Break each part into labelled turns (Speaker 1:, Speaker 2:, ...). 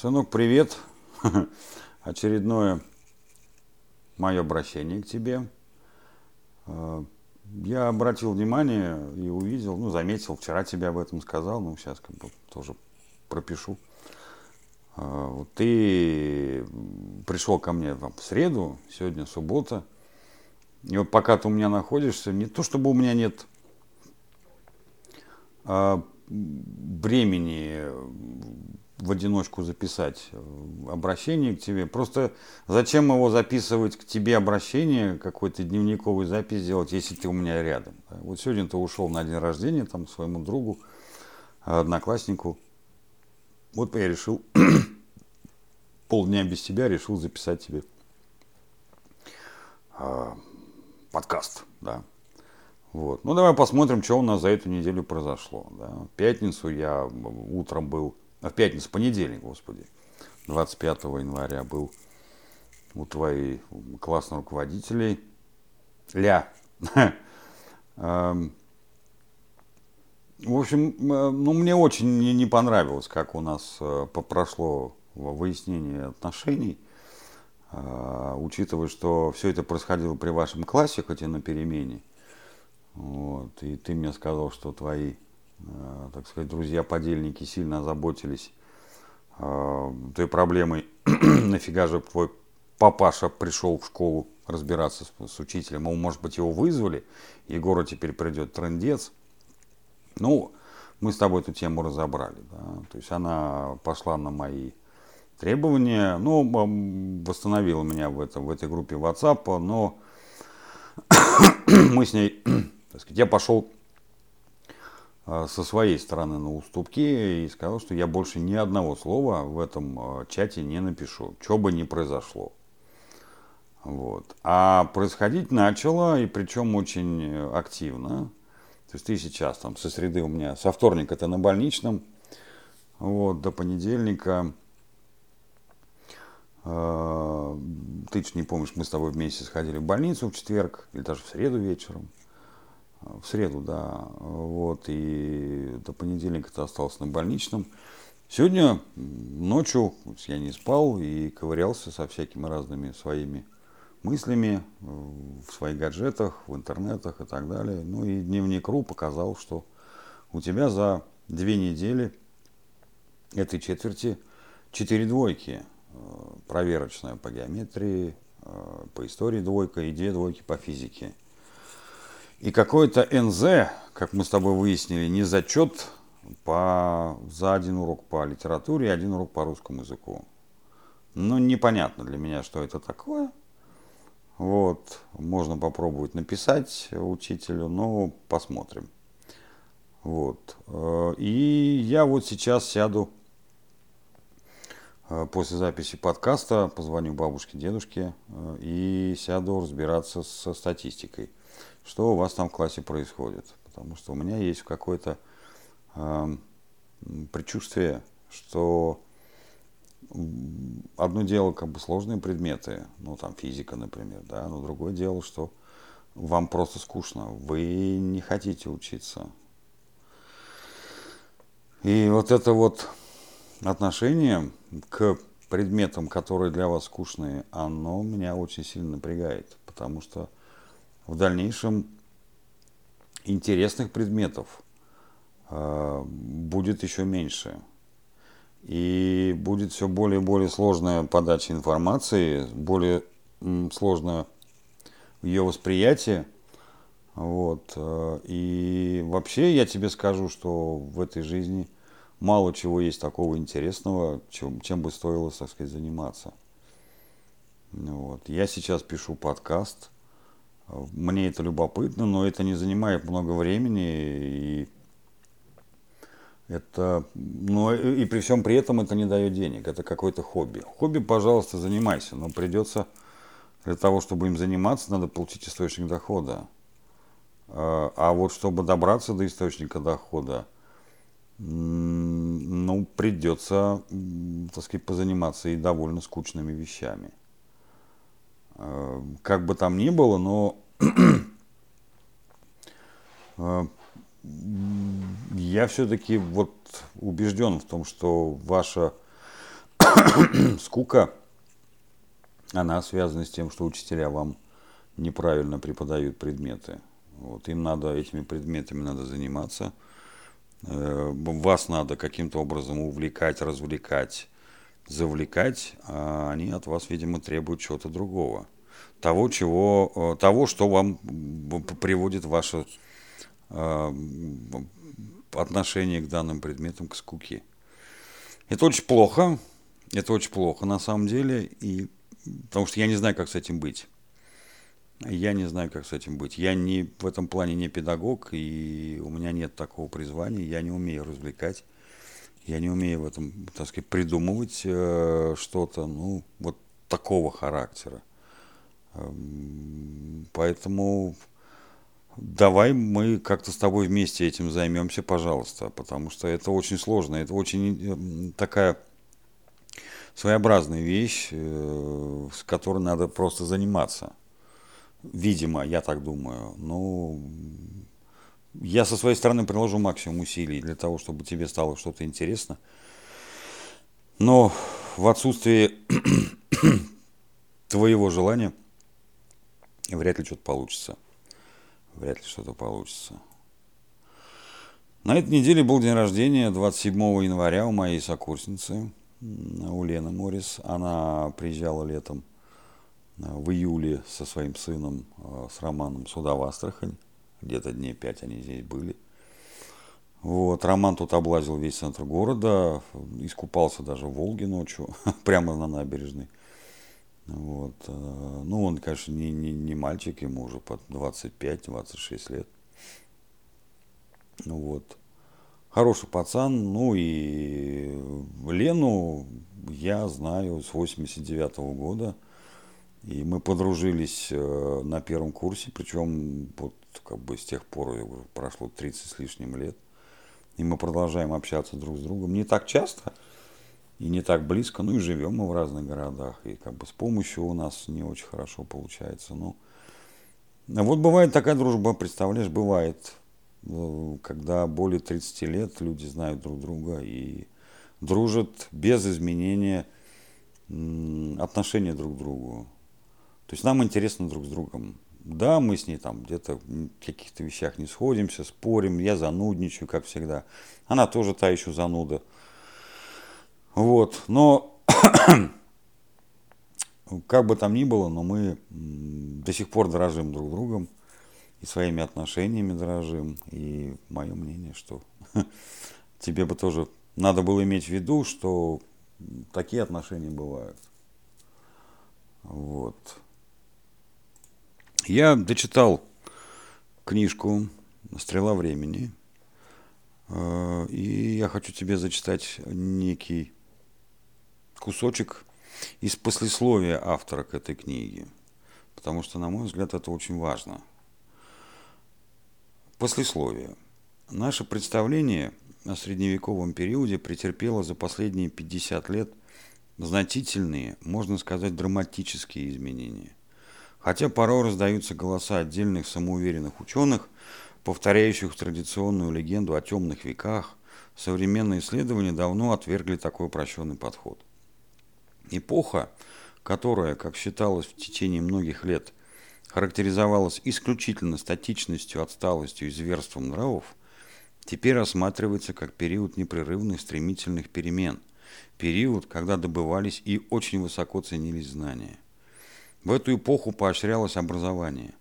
Speaker 1: Сынок, привет. Очередное мое обращение к тебе. Э, я обратил внимание и увидел, ну, заметил, вчера тебе об этом сказал, ну, сейчас как бы тоже пропишу. Э, вот ты пришел ко мне в среду, сегодня суббота. И вот пока ты у меня находишься, не то чтобы у меня нет а, времени в одиночку записать э, обращение к тебе. Просто зачем его записывать к тебе обращение, какой-то дневниковый запись делать, если ты у меня рядом. Вот сегодня ты ушел на день рождения там своему другу, однокласснику. Вот я решил, полдня без тебя решил записать тебе э, подкаст, да. Вот. Ну, давай посмотрим, что у нас за эту неделю произошло. Да. В пятницу я утром был в пятницу, понедельник, господи, 25 января был у твоих классных руководителей. Ля. Эм, в общем, э, ну, мне очень не понравилось, как у нас э, прошло выяснение отношений, э, учитывая, что все это происходило при вашем классе, хоть и на перемене. Вот, и ты мне сказал, что твои так сказать, друзья-подельники сильно озаботились э, той проблемой, нафига же твой папаша пришел в школу разбираться с, с учителем, он, может быть, его вызвали, Егора теперь придет трендец. Ну, мы с тобой эту тему разобрали, да? то есть она пошла на мои требования, ну, восстановила меня в, этом, в этой группе WhatsApp, но мы с ней, так сказать, я пошел Э, со своей стороны на уступки и сказал, что я больше ни одного слова в этом э, чате не напишу, что бы ни произошло. Вот. А происходить начало, и причем очень активно. То есть ты сейчас там со среды у меня, со вторника ты на больничном, вот, до понедельника. Э, ты не помнишь, мы с тобой вместе сходили в больницу в четверг, или даже в среду вечером. В среду, да. Вот, и до понедельника ты остался на больничном. Сегодня ночью я не спал и ковырялся со всякими разными своими мыслями в своих гаджетах, в интернетах и так далее. Ну и дневник РУ показал, что у тебя за две недели этой четверти четыре двойки. Э, проверочная по геометрии, э, по истории двойка и две двойки по физике. И какой-то НЗ, как мы с тобой выяснили, не зачет по, за один урок по литературе и один урок по русскому языку. Ну, непонятно для меня, что это такое. Вот, можно попробовать написать учителю, но посмотрим. Вот. Э, и я вот сейчас сяду э, после записи подкаста, позвоню бабушке, дедушке э, и сяду разбираться со статистикой что у вас там в классе происходит. Потому что у меня есть какое-то э, предчувствие, что одно дело как бы сложные предметы, ну там физика, например, да, но другое дело, что вам просто скучно, вы не хотите учиться. И вот это вот отношение к предметам, которые для вас скучные, оно меня очень сильно напрягает, потому что в дальнейшем интересных предметов э, будет еще меньше. И будет все более и более сложная подача информации, более сложное ее восприятие. Вот. Э, и вообще я тебе скажу, что в этой жизни мало чего есть такого интересного, чем, чем бы стоило, так сказать, заниматься. Вот. Я сейчас пишу подкаст – мне это любопытно, но это не занимает много времени. И это, ну и при всем при этом это не дает денег. Это какое-то хобби. Хобби, пожалуйста, занимайся, но придется для того, чтобы им заниматься, надо получить источник дохода. А, а вот чтобы добраться до источника дохода, ну, придется, так сказать, позаниматься и довольно скучными вещами. Э, как бы там ни было, но э, я все-таки вот убежден в том, что ваша скука, она связана с тем, что учителя вам неправильно преподают предметы. Вот, им надо, этими предметами надо заниматься. Э, вас надо каким-то образом увлекать, развлекать, завлекать, а они от вас, видимо, требуют чего-то другого. Того, чего, э, того, что вам приводит ваше э, отношение к данным предметам, к скуке. Это очень плохо, это очень плохо на самом деле, и, потому что я не знаю, как с этим быть. Я не знаю, как с этим быть. Я не, в этом плане не педагог, и у меня нет такого призвания, я не умею развлекать, я не умею в этом, так сказать, придумывать э, что-то, ну, вот такого характера. Эм, поэтому давай мы как-то с тобой вместе этим займемся, пожалуйста, потому что это очень сложно, это очень э, такая своеобразная вещь, э, с которой надо просто заниматься. Видимо, я так думаю. Ну, я со своей стороны приложу максимум усилий для того, чтобы тебе стало что-то интересно. Но в отсутствии твоего желания вряд ли что-то получится. Вряд ли что-то получится. На этой неделе был день рождения, 27 января у моей сокурсницы, у Лены Морис. Она приезжала летом в июле со своим сыном, э, с Романом сюда, в Астрахань. Где-то дней пять они здесь были. Вот, Роман тут облазил весь центр города, искупался даже в Волге ночью, прямо на набережной. Вот. Э, ну, он, конечно, не, не, не мальчик, ему уже под 25-26 лет. Ну вот. Хороший пацан. Ну и Лену я знаю с 89 -го года. И мы подружились э, на первом курсе, причем вот как бы с тех пор прошло 30 с лишним лет. И мы продолжаем общаться друг с другом. Не так часто и не так близко, ну и живем мы в разных городах. И как бы с помощью у нас не очень хорошо получается. Но вот бывает такая дружба, представляешь, бывает, э, когда более 30 лет люди знают друг друга и дружат без изменения отношения друг к другу. То есть нам интересно друг с другом. Да, мы с ней там где-то в каких-то вещах не сходимся, спорим, я занудничаю, как всегда. Она тоже та еще зануда. Вот, но как бы там ни было, но мы до сих пор дорожим друг другом и своими отношениями дорожим. И мое мнение, что тебе бы тоже надо было иметь в виду, что такие отношения бывают. Вот. Я дочитал книжку «Стрела времени», э, и я хочу тебе зачитать некий кусочек из послесловия автора к этой книге, потому что, на мой взгляд, это очень важно. Послесловие. Наше представление о средневековом периоде претерпело за последние 50 лет значительные, можно сказать, драматические изменения. Хотя порой раздаются голоса отдельных самоуверенных ученых, повторяющих традиционную легенду о темных веках, современные исследования давно отвергли такой упрощенный подход. Эпоха, которая, как считалось в течение многих лет, характеризовалась исключительно статичностью, отсталостью и зверством нравов, теперь рассматривается как период непрерывных стремительных перемен, период, когда добывались и очень высоко ценились знания – в эту эпоху поощрялось образование.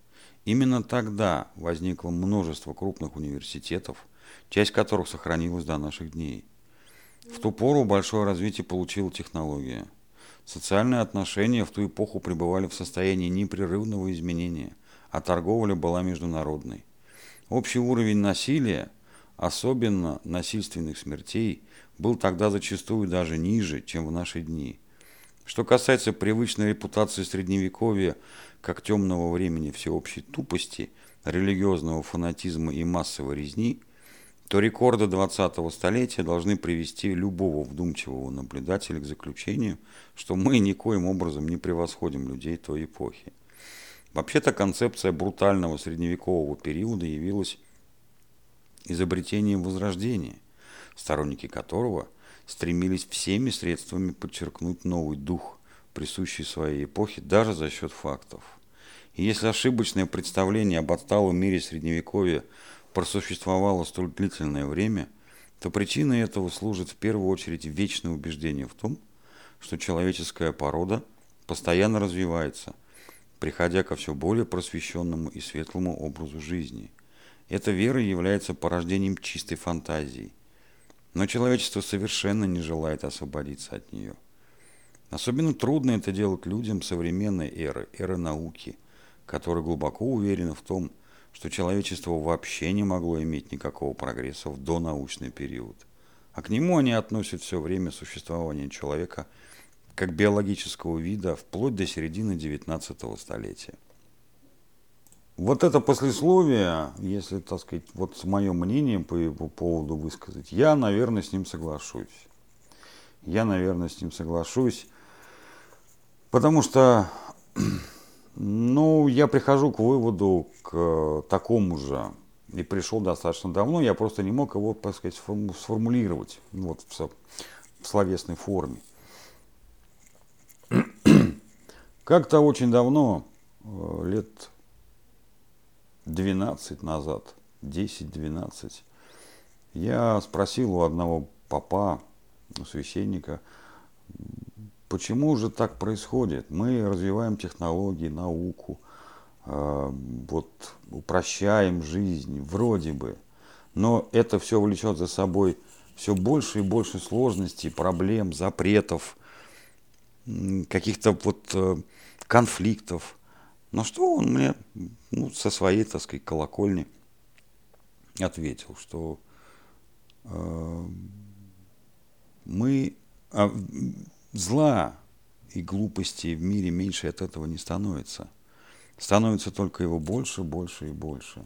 Speaker 1: Именно тогда возникло множество крупных университетов, часть которых сохранилась до наших дней. В ту пору большое развитие получила технология. Социальные отношения в ту эпоху пребывали в состоянии непрерывного изменения, а торговля была международной. Общий уровень насилия, особенно насильственных смертей, был тогда зачастую даже ниже, чем в наши дни – что касается привычной репутации Средневековья как темного времени всеобщей тупости, религиозного фанатизма и массовой резни, то рекорды 20-го столетия должны привести любого вдумчивого наблюдателя к заключению, что мы никоим образом не превосходим людей той эпохи. Вообще-то концепция брутального средневекового периода явилась изобретением Возрождения, сторонники которого – стремились всеми средствами подчеркнуть новый дух, присущий своей эпохе, даже за счет фактов. И если ошибочное представление об отсталом мире Средневековья просуществовало столь длительное время, то причиной этого служит в первую очередь вечное убеждение в том, что человеческая порода постоянно развивается, приходя ко все более просвещенному и светлому образу жизни. Эта вера является порождением чистой фантазии, но человечество совершенно не желает освободиться от нее. Особенно трудно это делать людям современной эры, эры науки, которые глубоко уверены в том, что человечество вообще не могло иметь никакого прогресса в донаучный период. А к нему они относят все время существования человека как биологического вида вплоть до середины XIX столетия. Вот это послесловие, если, так сказать, вот с моим мнением по его поводу высказать, я, наверное, с ним соглашусь. Я, наверное, с ним соглашусь, потому что, ну, я прихожу к выводу, к такому же, и пришел достаточно давно, я просто не мог его, так сказать, сформулировать вот, в, в словесной форме. Как-то очень давно, э, лет 12 назад, 10-12, я спросил у одного папа, у священника, почему же так происходит? Мы развиваем технологии, науку, э, вот упрощаем жизнь, вроде бы, но это все влечет за собой все больше и больше сложностей, проблем, запретов, каких-то вот э, конфликтов. На что он мне ну, со своей, так сказать, колокольни ответил, что э, мы а, зла и глупости в мире меньше от этого не становится. Становится только его больше, больше и больше.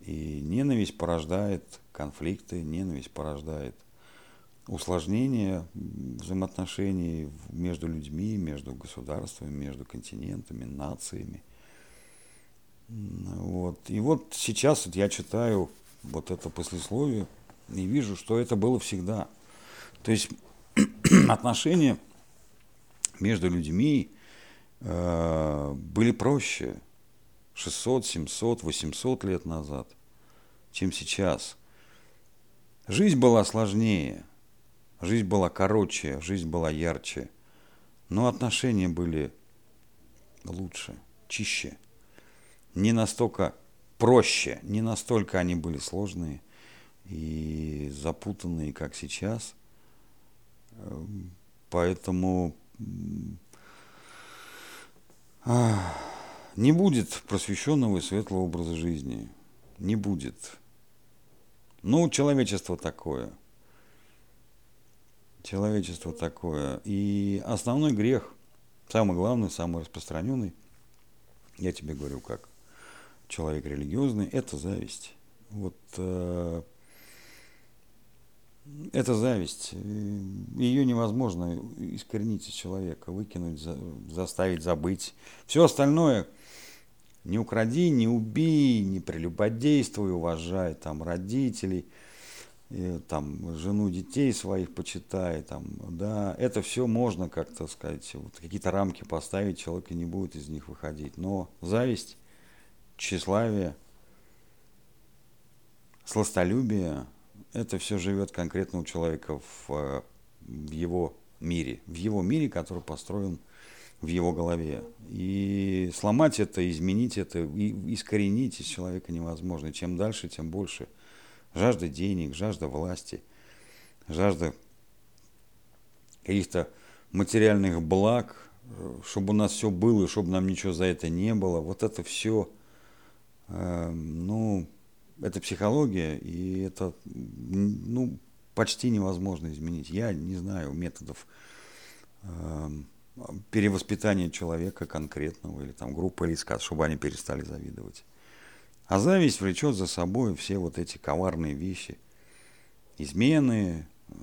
Speaker 1: И ненависть порождает конфликты, ненависть порождает усложнение взаимоотношений между людьми, между государствами, между континентами, нациями. Вот. И вот сейчас вот я читаю вот это послесловие и вижу, что это было всегда. То есть отношения между людьми э, были проще 600, 700, 800 лет назад, чем сейчас. Жизнь была сложнее – Жизнь была короче, жизнь была ярче, но отношения были лучше, чище, не настолько проще, не настолько они были сложные и запутанные, как сейчас. Эм, поэтому не будет просвещенного и светлого образа жизни. Не будет. Ну, человечество такое – человечество такое. И основной грех, самый главный, самый распространенный, я тебе говорю как человек религиозный, это зависть. Вот э, это зависть. Ее невозможно искоренить из человека, выкинуть, за, заставить забыть. Все остальное не укради, не убей, не прелюбодействуй, уважай там родителей – и, там, жену детей своих почитай, там, да, это все можно как-то сказать, вот, какие-то рамки поставить, человек и не будет из них выходить. Но зависть, тщеславие, сластолюбие, это все живет конкретно у человека в, в его мире, в его мире, который построен в его голове. И сломать это, изменить это, и искоренить из человека невозможно. Чем дальше, тем больше – жажда денег, жажда власти, жажда каких-то материальных благ, чтобы у нас все было, чтобы нам ничего за это не было. Вот это все, э, ну, это психология, и это, ну, почти невозможно изменить. Я не знаю методов э, перевоспитания человека конкретного или там группы лиц, чтобы они перестали завидовать. А зависть влечет за собой все вот эти коварные вещи. Измены, э,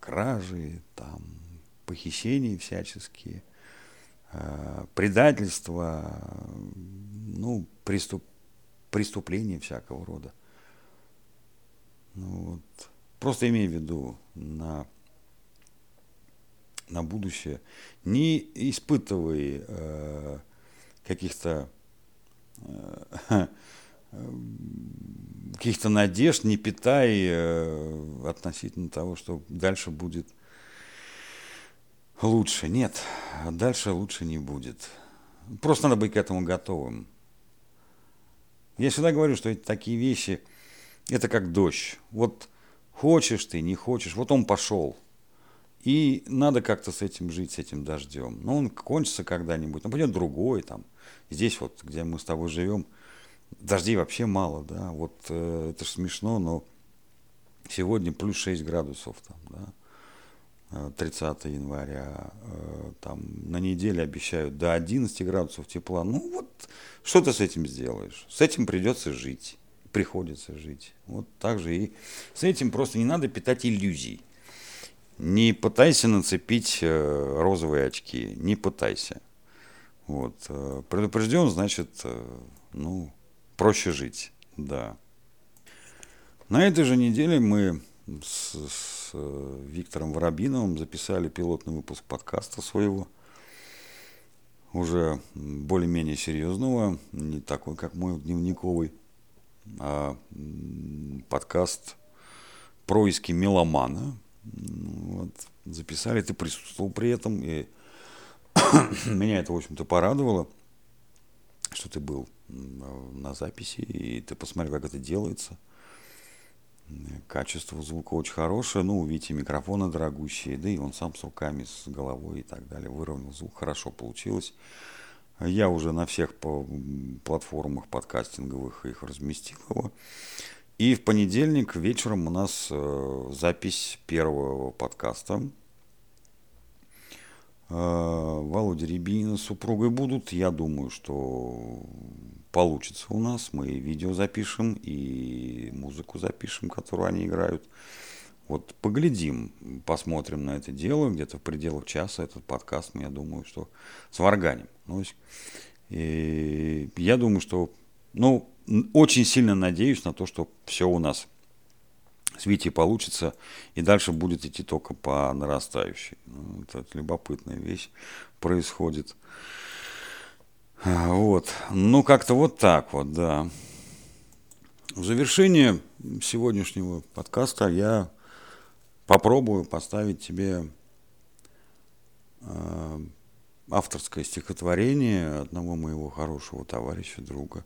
Speaker 1: кражи, там, похищения всяческие, э, предательства, ну, преступ, преступления всякого рода. Ну, вот. просто имей в виду на, на будущее, не испытывай э, каких-то каких-то надежд, не питай э, относительно того, что дальше будет лучше. Нет, дальше лучше не будет. Просто надо быть к этому готовым. Я всегда говорю, что эти такие вещи, это как дождь. Вот хочешь ты, не хочешь, вот он пошел. И надо как-то с этим жить, с этим дождем. Но он кончится когда-нибудь, но пойдет другой там. Здесь вот, где мы с тобой живем, дождей вообще мало, да. Вот э, это же смешно, но сегодня плюс 6 градусов там, да. 30 э, января, э, там на неделе обещают до 11 градусов тепла. Ну вот, что ты с этим сделаешь? С этим придется жить, приходится жить. Вот так же и с этим просто не надо питать иллюзий. Не пытайся нацепить э, розовые очки, не пытайся. Вот. Предупрежден, значит, ну, проще жить, да. На этой же неделе мы с, с э, Виктором Воробиновым записали пилотный выпуск подкаста своего, уже более-менее серьезного, не такой, как мой дневниковый, а подкаст происки меломана. Вот, записали, ты присутствовал при этом, и меня это, в общем-то, порадовало, что ты был на записи, и ты посмотри, как это делается – Качество звука очень хорошее, ну, видите, микрофоны дорогущие, да и он сам с руками, с головой и так далее выровнял звук, хорошо получилось. Я уже на всех платформах подкастинговых их разместил его. И в понедельник вечером у нас э, запись первого подкаста. Э, Володя Рябинин с супругой будут. Я думаю, что получится у нас. Мы видео запишем и музыку запишем, которую они играют. Вот поглядим, посмотрим на это дело. Где-то в пределах часа этот подкаст мы, я думаю, что сварганим. Ну, и я думаю, что, ну, очень сильно надеюсь на то, что все у нас Витей получится, и дальше будет идти только по нарастающей. Ну, это любопытная вещь происходит. Вот. Ну, как-то вот так вот, да. В завершение сегодняшнего подкаста я попробую поставить тебе э, авторское стихотворение одного моего хорошего товарища, друга,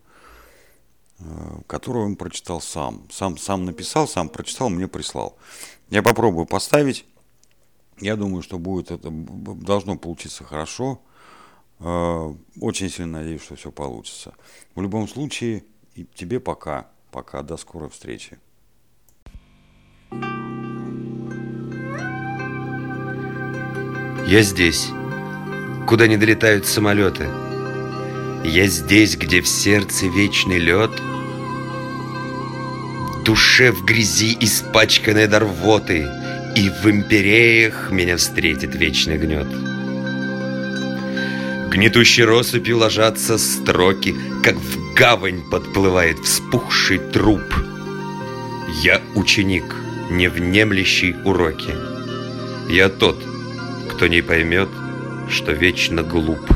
Speaker 1: э, которое он прочитал сам. Сам, сам написал, сам прочитал, мне прислал. Я попробую поставить. Я думаю, что будет это должно получиться хорошо. Э, очень сильно надеюсь, что все получится. В любом случае, тебе пока. Пока. До скорой встречи.
Speaker 2: Я здесь, куда не долетают самолеты. Я здесь, где в сердце вечный лед. Душе в грязи испачканной до рвоты, И в империях меня встретит вечный гнет. Гнетущей россыпью ложатся строки, Как в гавань подплывает вспухший труп. Я ученик, не внемлящий уроки. Я тот, кто не поймет, что вечно глуп.